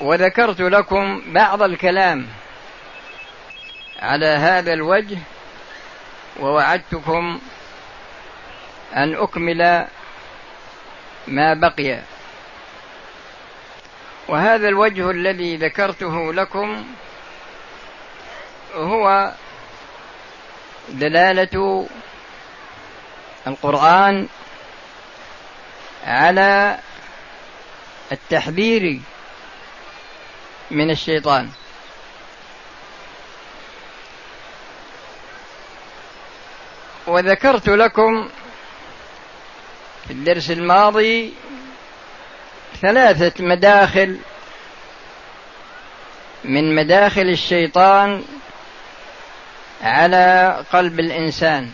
وذكرت لكم بعض الكلام على هذا الوجه ووعدتكم أن أكمل ما بقي. وهذا الوجه الذي ذكرته لكم هو دلالة القرآن على التحذير من الشيطان. وذكرت لكم في الدرس الماضي ثلاثة مداخل من مداخل الشيطان على قلب الإنسان.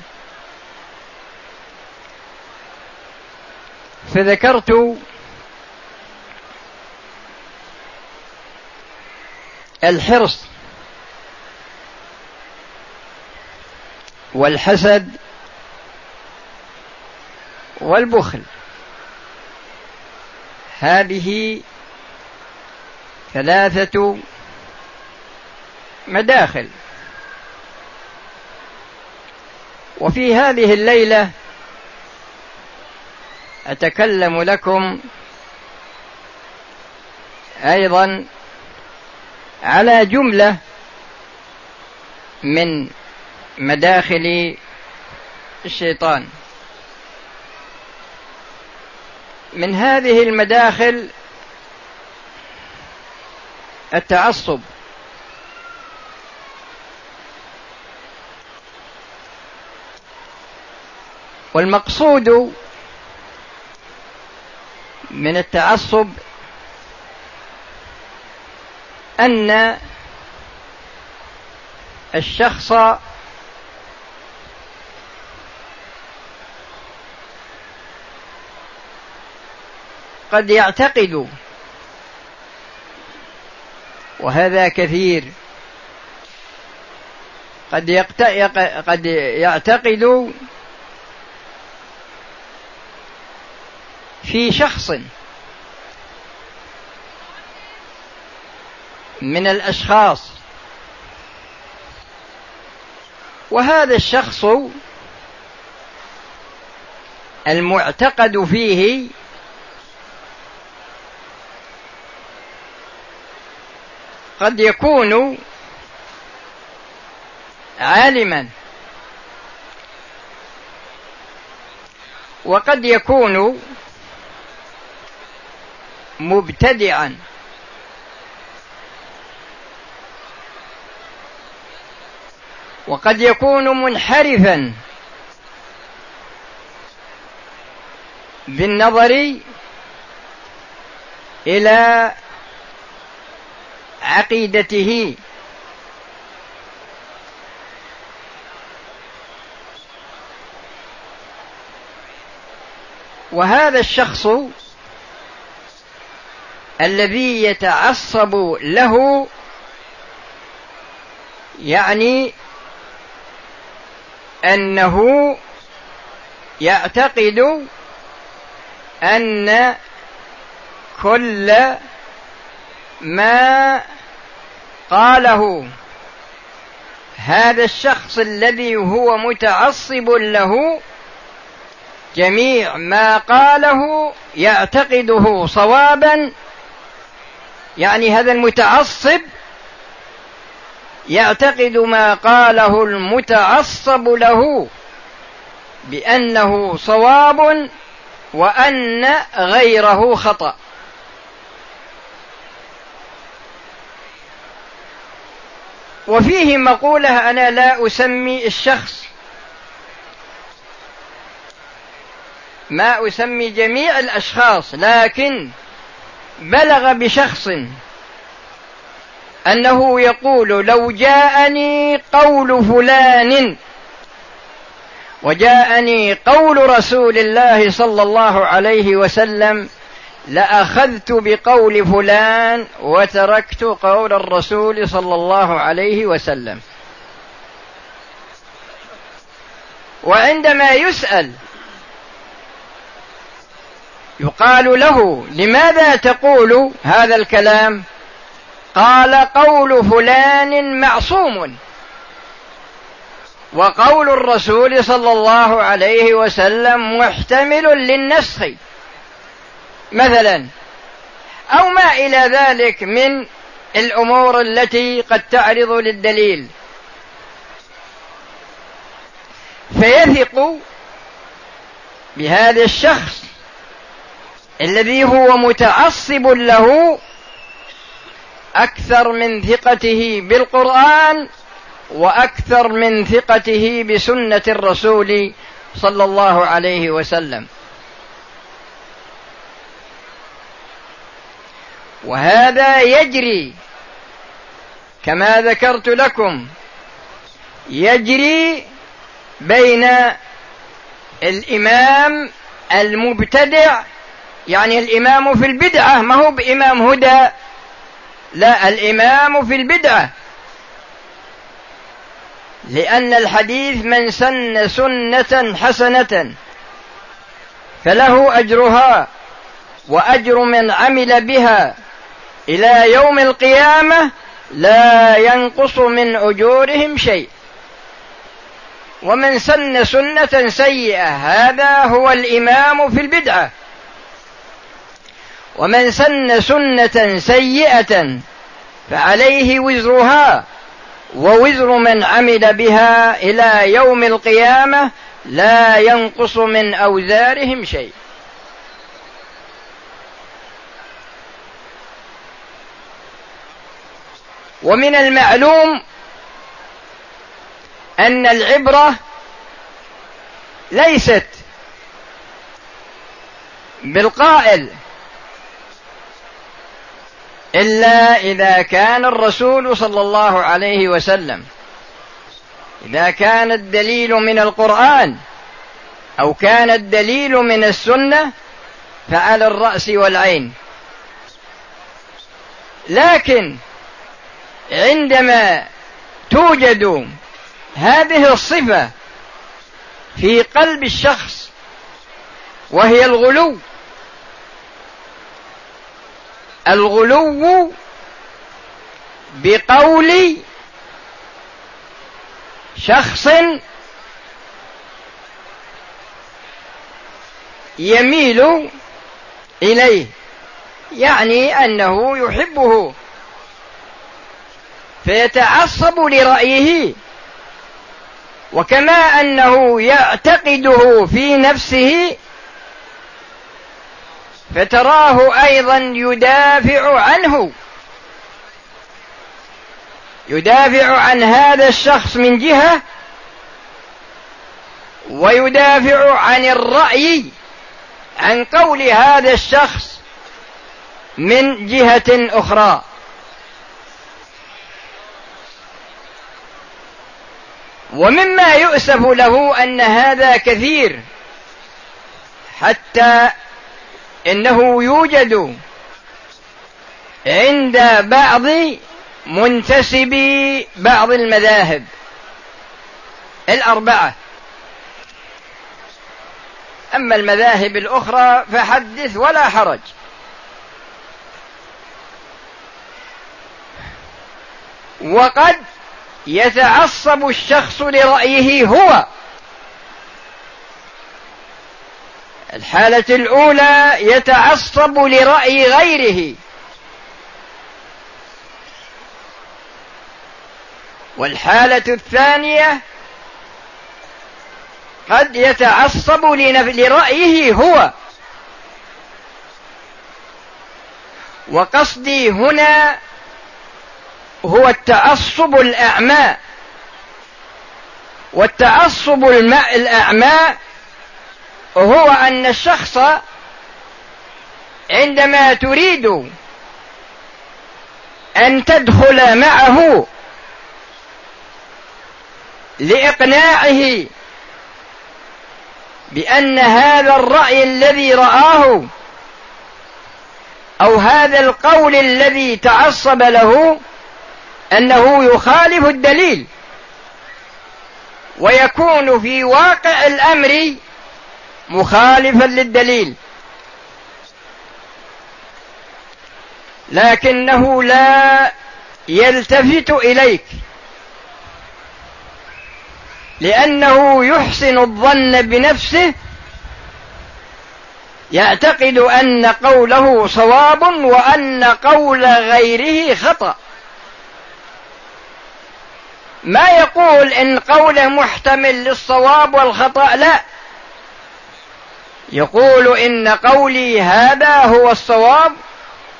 فذكرت الحرص والحسد والبخل. هذه ثلاثة مداخل. وفي هذه الليلة أتكلم لكم أيضا على جملة من مداخل الشيطان. من هذه المداخل التعصب. والمقصود من التعصب أن الشخص قد يعتقد وهذا كثير قد قد يعتقد في شخص. من الأشخاص. وهذا الشخص المعتقد فيه قد يكون عالما. وقد يكون مبتدعا. وقد يكون منحرفا بالنظر إلى عقيدته. وهذا الشخص الذي يتعصب له يعني أنه يعتقد أن كل ما قاله هذا الشخص الذي هو متعصب له جميع ما قاله يعتقده صوابا يعني هذا المتعصب يعتقد ما قاله المتعصب له بأنه صواب وأن غيره خطأ. وفيه مقولة أنا لا أسمي الشخص. ما أسمي جميع الأشخاص لكن بلغ بشخص. أنه يقول لو جاءني قول فلان وجاءني قول رسول الله صلى الله عليه وسلم لأخذت بقول فلان وتركت قول الرسول صلى الله عليه وسلم. وعندما يسأل يقال له لماذا تقول هذا الكلام؟ قال قول فلان معصوم. وقول الرسول صلى الله عليه وسلم محتمل للنسخ. مثلا أو ما إلى ذلك من الأمور التي قد تعرض للدليل. فيثق بهذا الشخص الذي هو متعصب له أكثر من ثقته بالقرآن وأكثر من ثقته بسنة الرسول صلى الله عليه وسلم. وهذا يجري كما ذكرت لكم يجري بين الإمام المبتدع يعني الإمام في البدعة ما هو بإمام هدى لا الإمام في البدعة. لأن الحديث من سن سنة حسنة فله أجرها وأجر من عمل بها إلى يوم القيامة لا ينقص من أجورهم شيء. ومن سن سنة سيئة هذا هو الإمام في البدعة. ومن سن سنة سيئة فعليه وزرها ووزر من عمل بها إلى يوم القيامة لا ينقص من أوزارهم شيء. ومن المعلوم أن العبرة ليست بالقائل إلا إذا كان الرسول صلى الله عليه وسلم. إذا كان الدليل من القرآن أو كان الدليل من السنة فعلى الرأس والعين. لكن عندما توجد هذه الصفة في قلب الشخص وهي الغلو الغلو بقول شخص يميل إليه يعني أنه يحبه فيتعصب لرأيه وكما أنه يعتقده في نفسه فتراه أيضا يدافع عنه. يدافع عن هذا الشخص من جهة ويدافع عن الرأي عن قول هذا الشخص من جهة أخرى. ومما يؤسف له أن هذا كثير حتى إنه يوجد عند بعض منتسبي بعض المذاهب الأربعة. أما المذاهب الأخرى فحدث ولا حرج. وقد يتعصب الشخص لرأيه هو. الحالة الأولى يتعصب لرأي غيره. والحالة الثانية قد يتعصب لرأيه هو. وقصدي هنا هو التعصب الأعمى. والتعصب الأعمى هو أن الشخص عندما تريد أن تدخل معه لإقناعه بأن هذا الرأي الذي رآه أو هذا القول الذي تعصب له أنه يخالف الدليل ويكون في واقع الأمر مخالفا للدليل. لكنه لا يلتفت إليك. لأنه يحسن الظن بنفسه يعتقد أن قوله صواب وأن قول غيره خطأ. ما يقول إن قوله محتمل للصواب والخطأ لا. يقول إن قولي هذا هو الصواب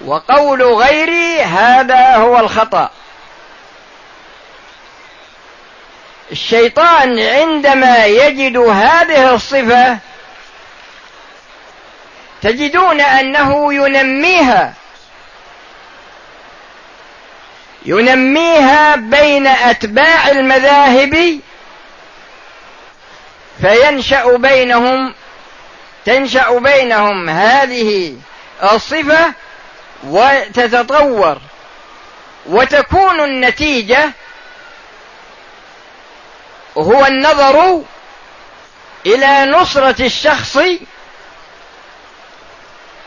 وقول غيري هذا هو الخطأ. الشيطان عندما يجد هذه الصفة تجدون أنه ينميها ينميها بين أتباع المذاهب فينشأ بينهم تنشأ بينهم هذه الصفة وتتطور وتكون النتيجة هو النظر إلى نصرة الشخص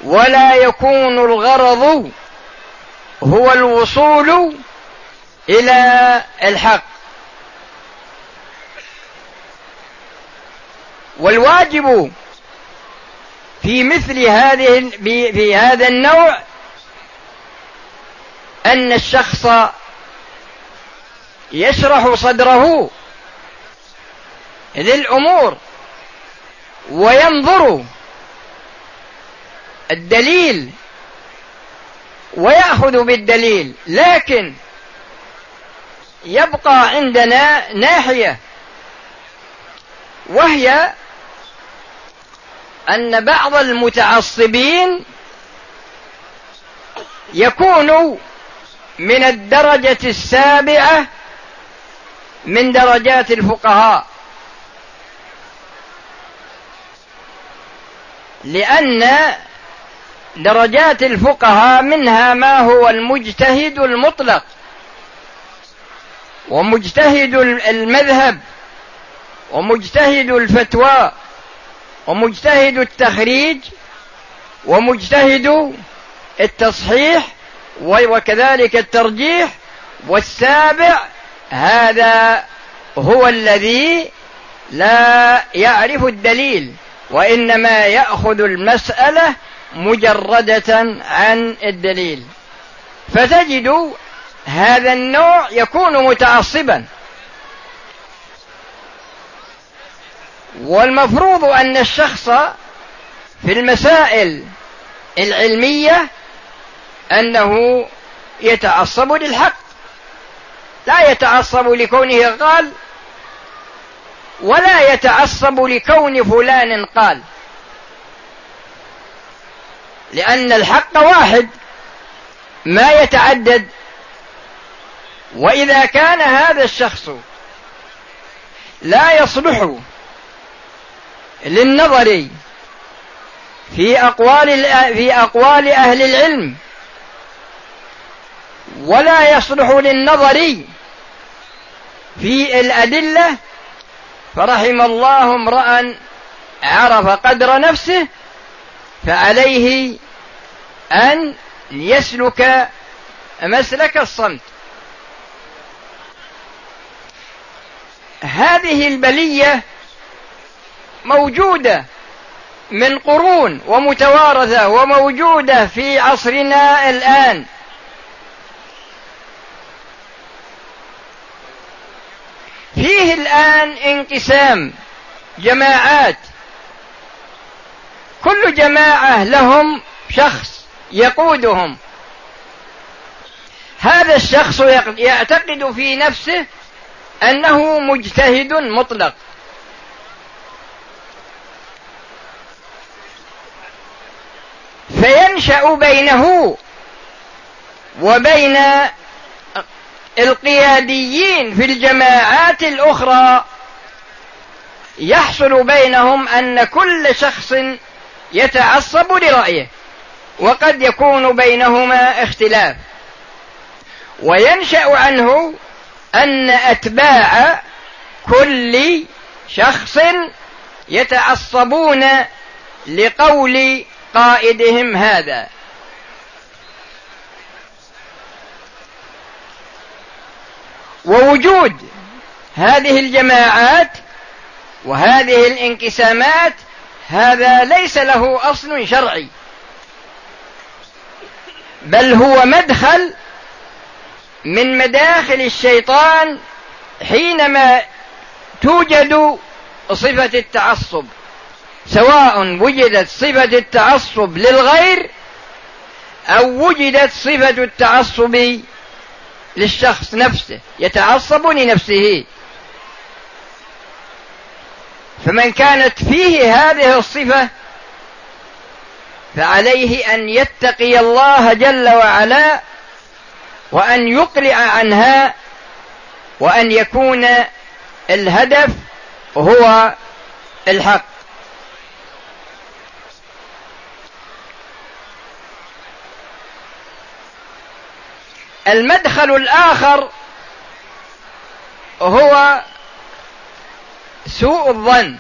ولا يكون الغرض هو الوصول إلى الحق. والواجب في مثل هذه في هذا النوع أن الشخص يشرح صدره للأمور وينظر الدليل ويأخذ بالدليل لكن يبقى عندنا ناحية وهي أن بعض المتعصبين يكون من الدرجة السابعة من درجات الفقهاء. لأن درجات الفقهاء منها ما هو المجتهد المطلق ومجتهد المذهب ومجتهد الفتوى ومجتهد التخريج ومجتهد التصحيح وكذلك الترجيح والسابع هذا هو الذي لا يعرف الدليل وإنما يأخذ المسألة مجردة عن الدليل. فتجد هذا النوع يكون متعصبا. والمفروض أن الشخص في المسائل العلمية أنه يتعصب للحق لا يتعصب لكونه قال ولا يتعصب لكون فلان قال لأن الحق واحد ما يتعدد. وإذا كان هذا الشخص لا يصلح للنظر في أقوال في أقوال أهل العلم. ولا يصلح للنظر في الأدلة. فرحم الله امرأ عرف قدر نفسه فعليه أن يسلك مسلك الصمت. هذه البلية موجودة من قرون ومتوارثة وموجودة في عصرنا الآن. فيه الآن انقسام جماعات. كل جماعة لهم شخص يقودهم. هذا الشخص يعتقد في نفسه أنه مجتهد مطلق. فينشأ بينه وبين القياديين في الجماعات الأخرى يحصل بينهم أن كل شخص يتعصب لرأيه وقد يكون بينهما اختلاف. وينشأ عنه أن أتباع كل شخص يتعصبون لقول قائدهم هذا. ووجود هذه الجماعات وهذه الانقسامات هذا ليس له أصل شرعي. بل هو مدخل من مداخل الشيطان حينما توجد صفة التعصب. سواء وجدت صفة التعصب للغير أو وجدت صفة التعصب للشخص نفسه يتعصب لنفسه. فمن كانت فيه هذه الصفة فعليه أن يتقي الله جل وعلا وأن يقلع عنها وأن يكون الهدف هو الحق. المدخل الآخر هو سوء الظن.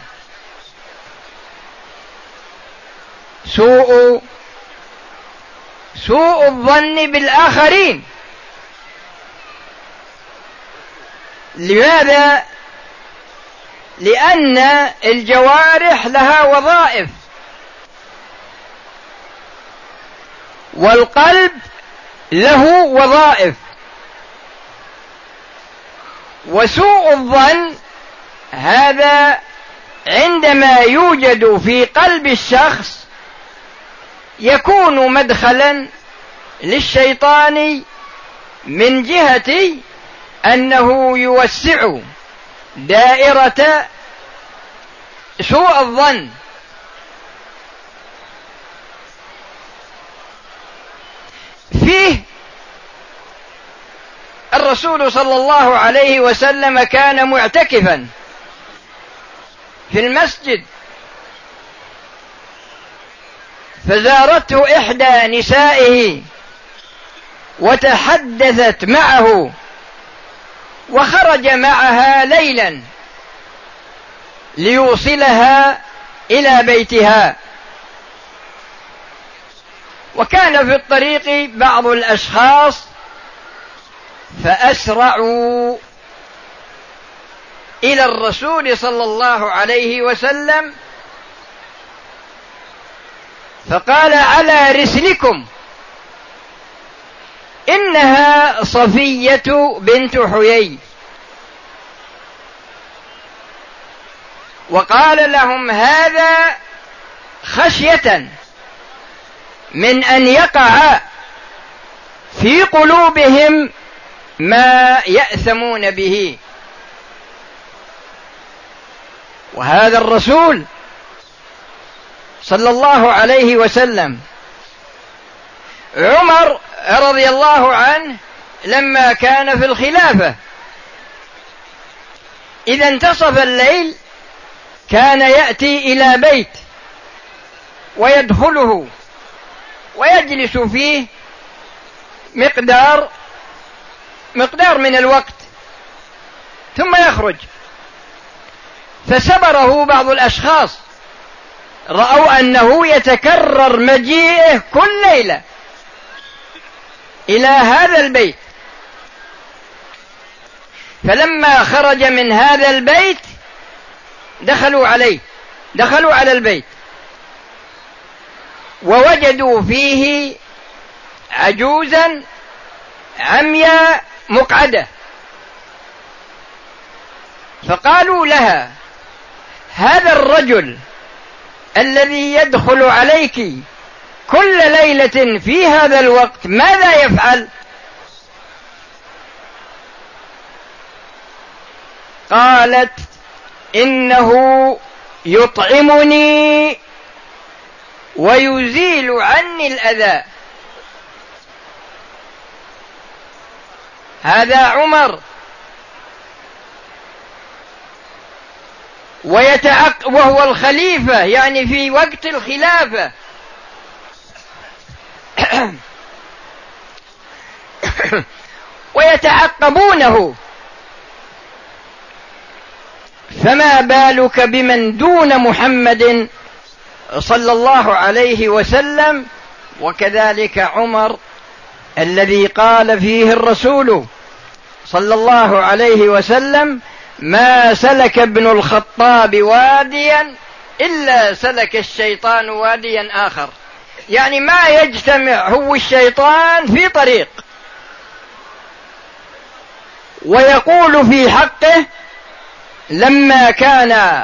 سوء سوء الظن بالآخرين. لماذا؟ لأن الجوارح لها وظائف. والقلب له وظائف. وسوء الظن هذا عندما يوجد في قلب الشخص يكون مدخلا للشيطان من جهة أنه يوسع دائرة سوء الظن. فيه الرسول صلى الله عليه وسلم كان معتكفا في المسجد. فزارته إحدى نسائه وتحدثت معه وخرج معها ليلا ليوصلها إلى بيتها. وكان في الطريق بعض الأشخاص فأسرعوا إلى الرسول صلى الله عليه وسلم فقال على رسلكم إنها صفية بنت حيي. وقال لهم هذا خشية من أن يقع في قلوبهم ما يأثمون به. وهذا الرسول صلى الله عليه وسلم عمر رضي الله عنه لما كان في الخلافة إذا انتصف الليل كان يأتي إلى بيت ويدخله. ويجلس فيه مقدار مقدار من الوقت. ثم يخرج. فسبره بعض الأشخاص. رأوا أنه يتكرر مجيئه كل ليلة إلى هذا البيت. فلما خرج من هذا البيت دخلوا عليه. دخلوا على البيت. ووجدوا فيه عجوزا عمياء مقعدة. فقالوا لها هذا الرجل الذي يدخل عليك كل ليلة في هذا الوقت ماذا يفعل؟ قالت إنه يطعمني ويزيل عني الأذى. هذا عمر. ويتعق وهو الخليفة يعني في وقت الخلافة. ويتعقبونه. فما بالك بمن دون محمد صلى الله عليه وسلم وكذلك عمر الذي قال فيه الرسول صلى الله عليه وسلم ما سلك ابن الخطاب واديا إلا سلك الشيطان واديا آخر. يعني ما يجتمع هو الشيطان في طريق. ويقول في حقه لما كان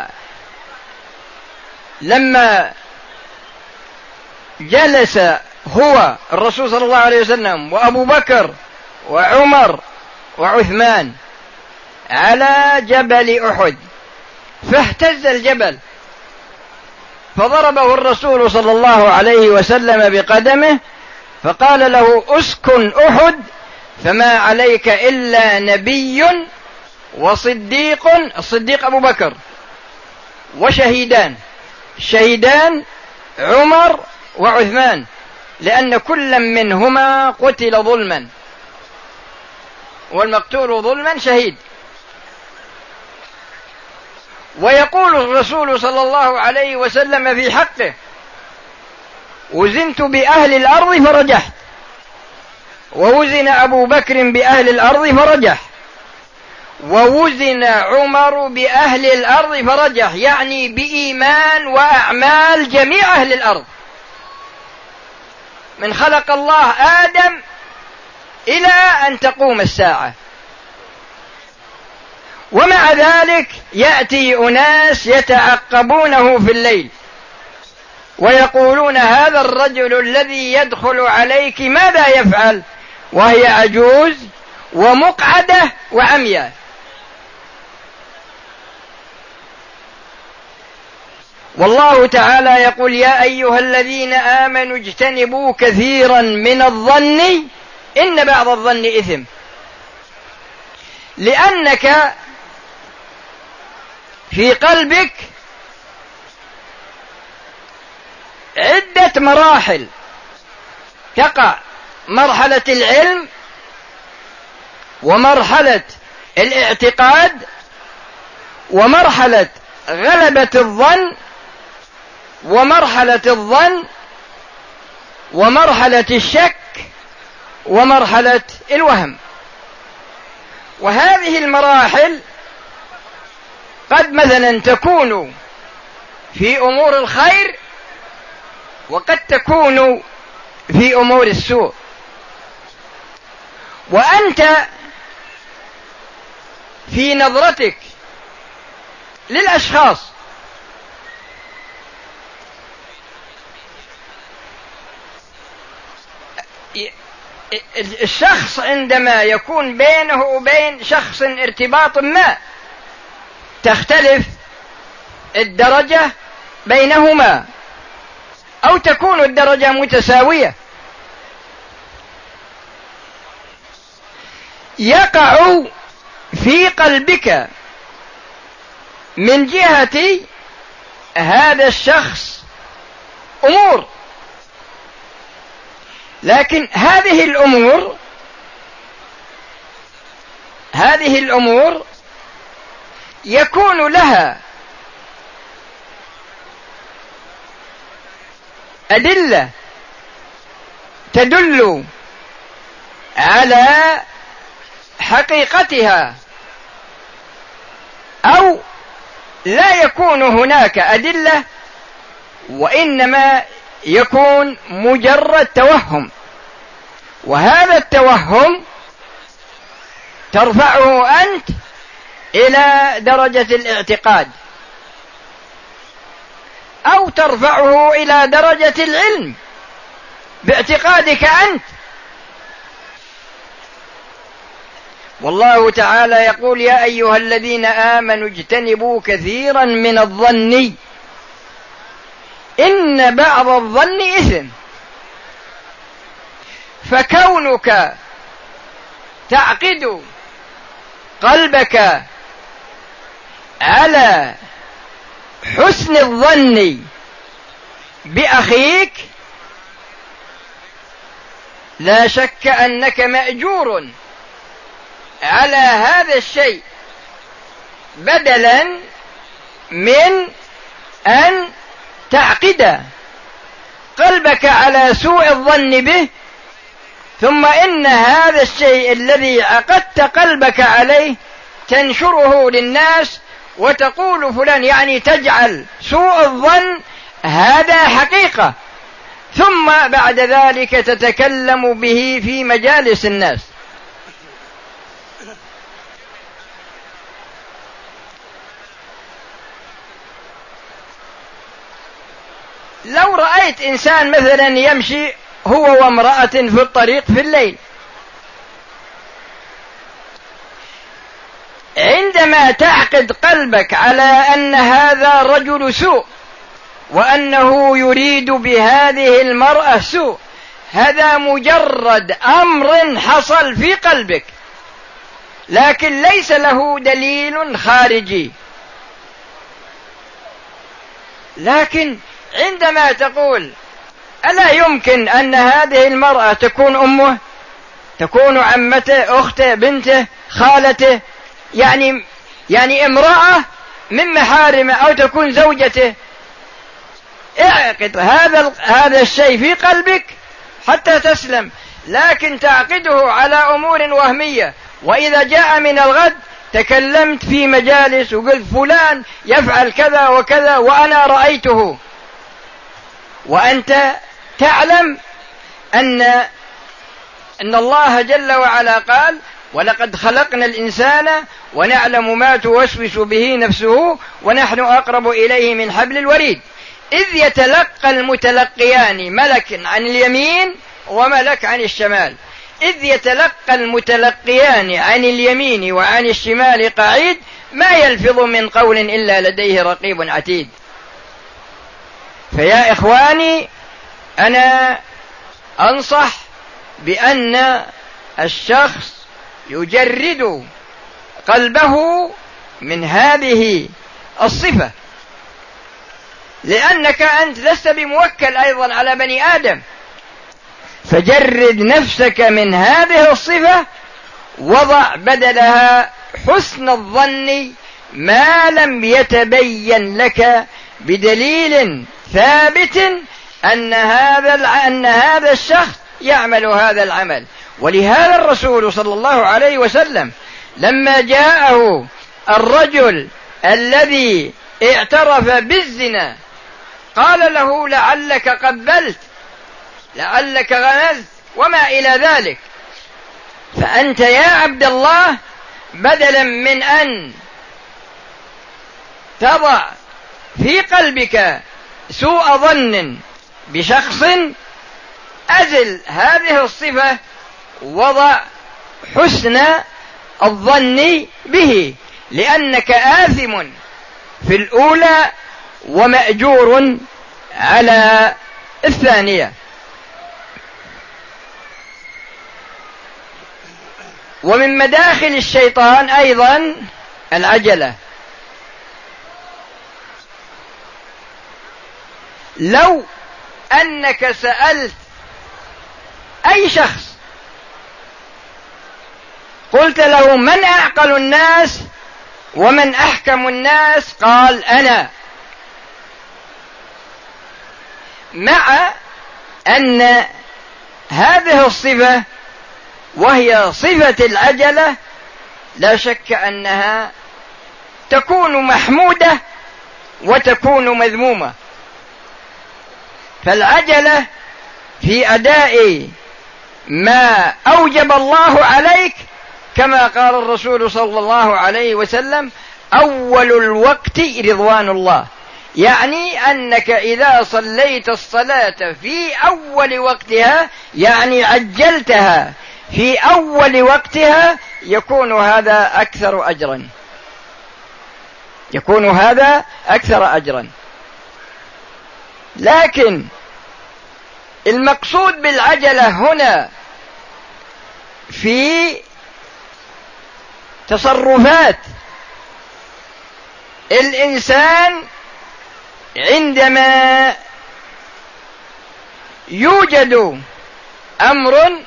لما جلس هو الرسول صلى الله عليه وسلم وأبو بكر وعمر وعثمان على جبل أحد فاهتز الجبل فضربه الرسول صلى الله عليه وسلم بقدمه فقال له أسكن أحد فما عليك إلا نبي وصديق الصديق أبو بكر وشهيدان. الشهيدان عمر وعثمان لأن كلا منهما قتل ظلما. والمقتول ظلما شهيد. ويقول الرسول صلى الله عليه وسلم في حقه وزنت بأهل الأرض فرجحت. ووزن أبو بكر بأهل الأرض فرجح ووزن عمر بأهل الأرض فرجح يعني بإيمان وأعمال جميع أهل الأرض. من خلق الله آدم إلى أن تقوم الساعة. ومع ذلك يأتي أناس يتعقبونه في الليل ويقولون هذا الرجل الذي يدخل عليك ماذا يفعل؟ وهي عجوز ومقعدة وعمياء. والله تعالى يقول يا أيها الذين آمنوا اجتنبوا كثيرا من الظن إن بعض الظن إثم. لأنك في قلبك عدة مراحل. تقع مرحلة العلم ومرحلة الاعتقاد ومرحلة غلبة الظن ومرحلة الظن ومرحلة الشك ومرحلة الوهم. وهذه المراحل قد مثلا تكون في أمور الخير وقد تكون في أمور السوء. وأنت في نظرتك للأشخاص الشخص عندما يكون بينه وبين شخص ارتباط ما تختلف الدرجة بينهما أو تكون الدرجة متساوية. يقع في قلبك من جهة هذا الشخص أمور. لكن هذه الأمور هذه الأمور يكون لها أدلة تدل على حقيقتها أو لا يكون هناك أدلة وإنما يكون مجرد توهم. وهذا التوهم ترفعه أنت إلى درجة الاعتقاد. أو ترفعه إلى درجة العلم. باعتقادك أنت. والله تعالى يقول يا أيها الذين آمنوا اجتنبوا كثيرا من الظن. إن بعض الظن إثم. فكونك تعقد قلبك على حسن الظن بأخيك لا شك أنك مأجور على هذا الشيء بدلا من أن تعقد قلبك على سوء الظن به ثم إن هذا الشيء الذي عقدت قلبك عليه تنشره للناس وتقول فلان يعني تجعل سوء الظن هذا حقيقة. ثم بعد ذلك تتكلم به في مجالس الناس. لو رأيت إنسان مثلا يمشي هو وامرأة في الطريق في الليل عندما تعقد قلبك على أن هذا رجل سوء وأنه يريد بهذه المرأة سوء هذا مجرد أمر حصل في قلبك لكن ليس له دليل خارجي. لكن عندما تقول ألا يمكن أن هذه المرأة تكون أمه؟ تكون عمته أخته بنته خالته؟ يعني يعني امرأة من محارمه أو تكون زوجته؟ اعقد هذا هذا الشيء في قلبك حتى تسلم لكن تعقده على أمور وهمية. وإذا جاء من الغد تكلمت في مجالس وقلت فلان يفعل كذا وكذا وأنا رأيته. وأنت تعلم أن أن الله جل وعلا قال ولقد خلقنا الإنسان ونعلم ما توسوس به نفسه ونحن أقرب إليه من حبل الوريد. إذ يتلقى المتلقيان ملك عن اليمين وملك عن الشمال. إذ يتلقى المتلقيان عن اليمين وعن الشمال قعيد ما يلفظ من قول إلا لديه رقيب عتيد. فيا إخواني أنا أنصح بأن الشخص يجرد قلبه من هذه الصفة. لأنك أنت لست بموكل أيضا على بني آدم. فجرد نفسك من هذه الصفة وضع بدلها حسن الظن ما لم يتبين لك بدليل ثابت أن هذا أن هذا الشخص يعمل هذا العمل. ولهذا الرسول صلى الله عليه وسلم لما جاءه الرجل الذي اعترف بالزنا قال له لعلك قبلت لعلك غمزت وما إلى ذلك. فأنت يا عبد الله بدلا من أن تضع في قلبك سوء ظن بشخص أزل هذه الصفة وضع حسن الظن به لأنك آثم في الأولى ومأجور على الثانية. ومن مداخل الشيطان أيضا العجلة. لو أنك سألت أي شخص قلت له من أعقل الناس ومن أحكم الناس قال أنا. مع أن هذه الصفة وهي صفة العجلة لا شك أنها تكون محمودة وتكون مذمومة. فالعجلة في أداء ما أوجب الله عليك كما قال الرسول صلى الله عليه وسلم أول الوقت رضوان الله. يعني أنك إذا صليت الصلاة في أول وقتها يعني عجلتها في أول وقتها يكون هذا أكثر اجرا. يكون هذا أكثر اجرا. لكن المقصود بالعجلة هنا في تصرفات الإنسان عندما يوجد أمر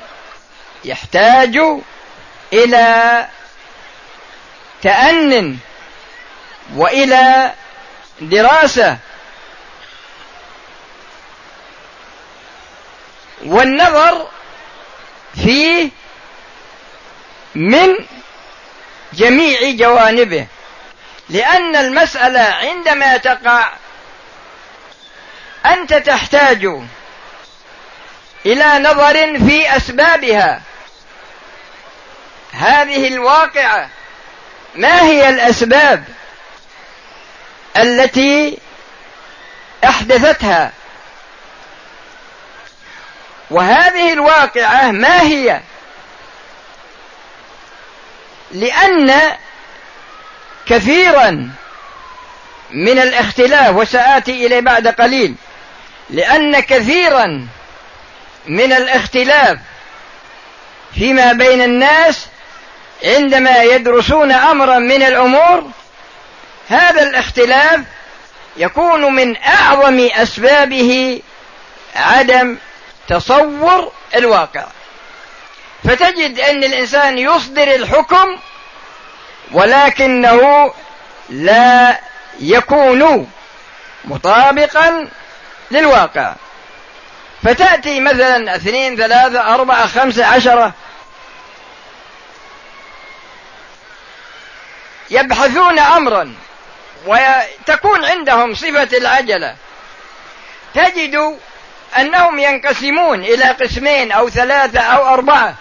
يحتاج إلى تأن وإلى دراسة والنظر فيه من جميع جوانبه. لأن المسألة عندما تقع أنت تحتاج إلى نظر في أسبابها. هذه الواقعة ما هي الأسباب التي أحدثتها؟ وهذه الواقعة ما هي؟ لأن كثيرا من الاختلاف وسآتي إليه بعد قليل لأن كثيرا من الاختلاف فيما بين الناس عندما يدرسون امرا من الأمور هذا الاختلاف يكون من أعظم أسبابه عدم تصور الواقع. فتجد أن الإنسان يصدر الحكم ولكنه لا يكون مطابقا للواقع. فتأتي مثلا اثنين ثلاثة أربعة خمسة عشرة. يبحثون أمرا وتكون عندهم صفة العجلة. تجد أنهم ينقسمون إلى قسمين أو ثلاثة أو أربعة.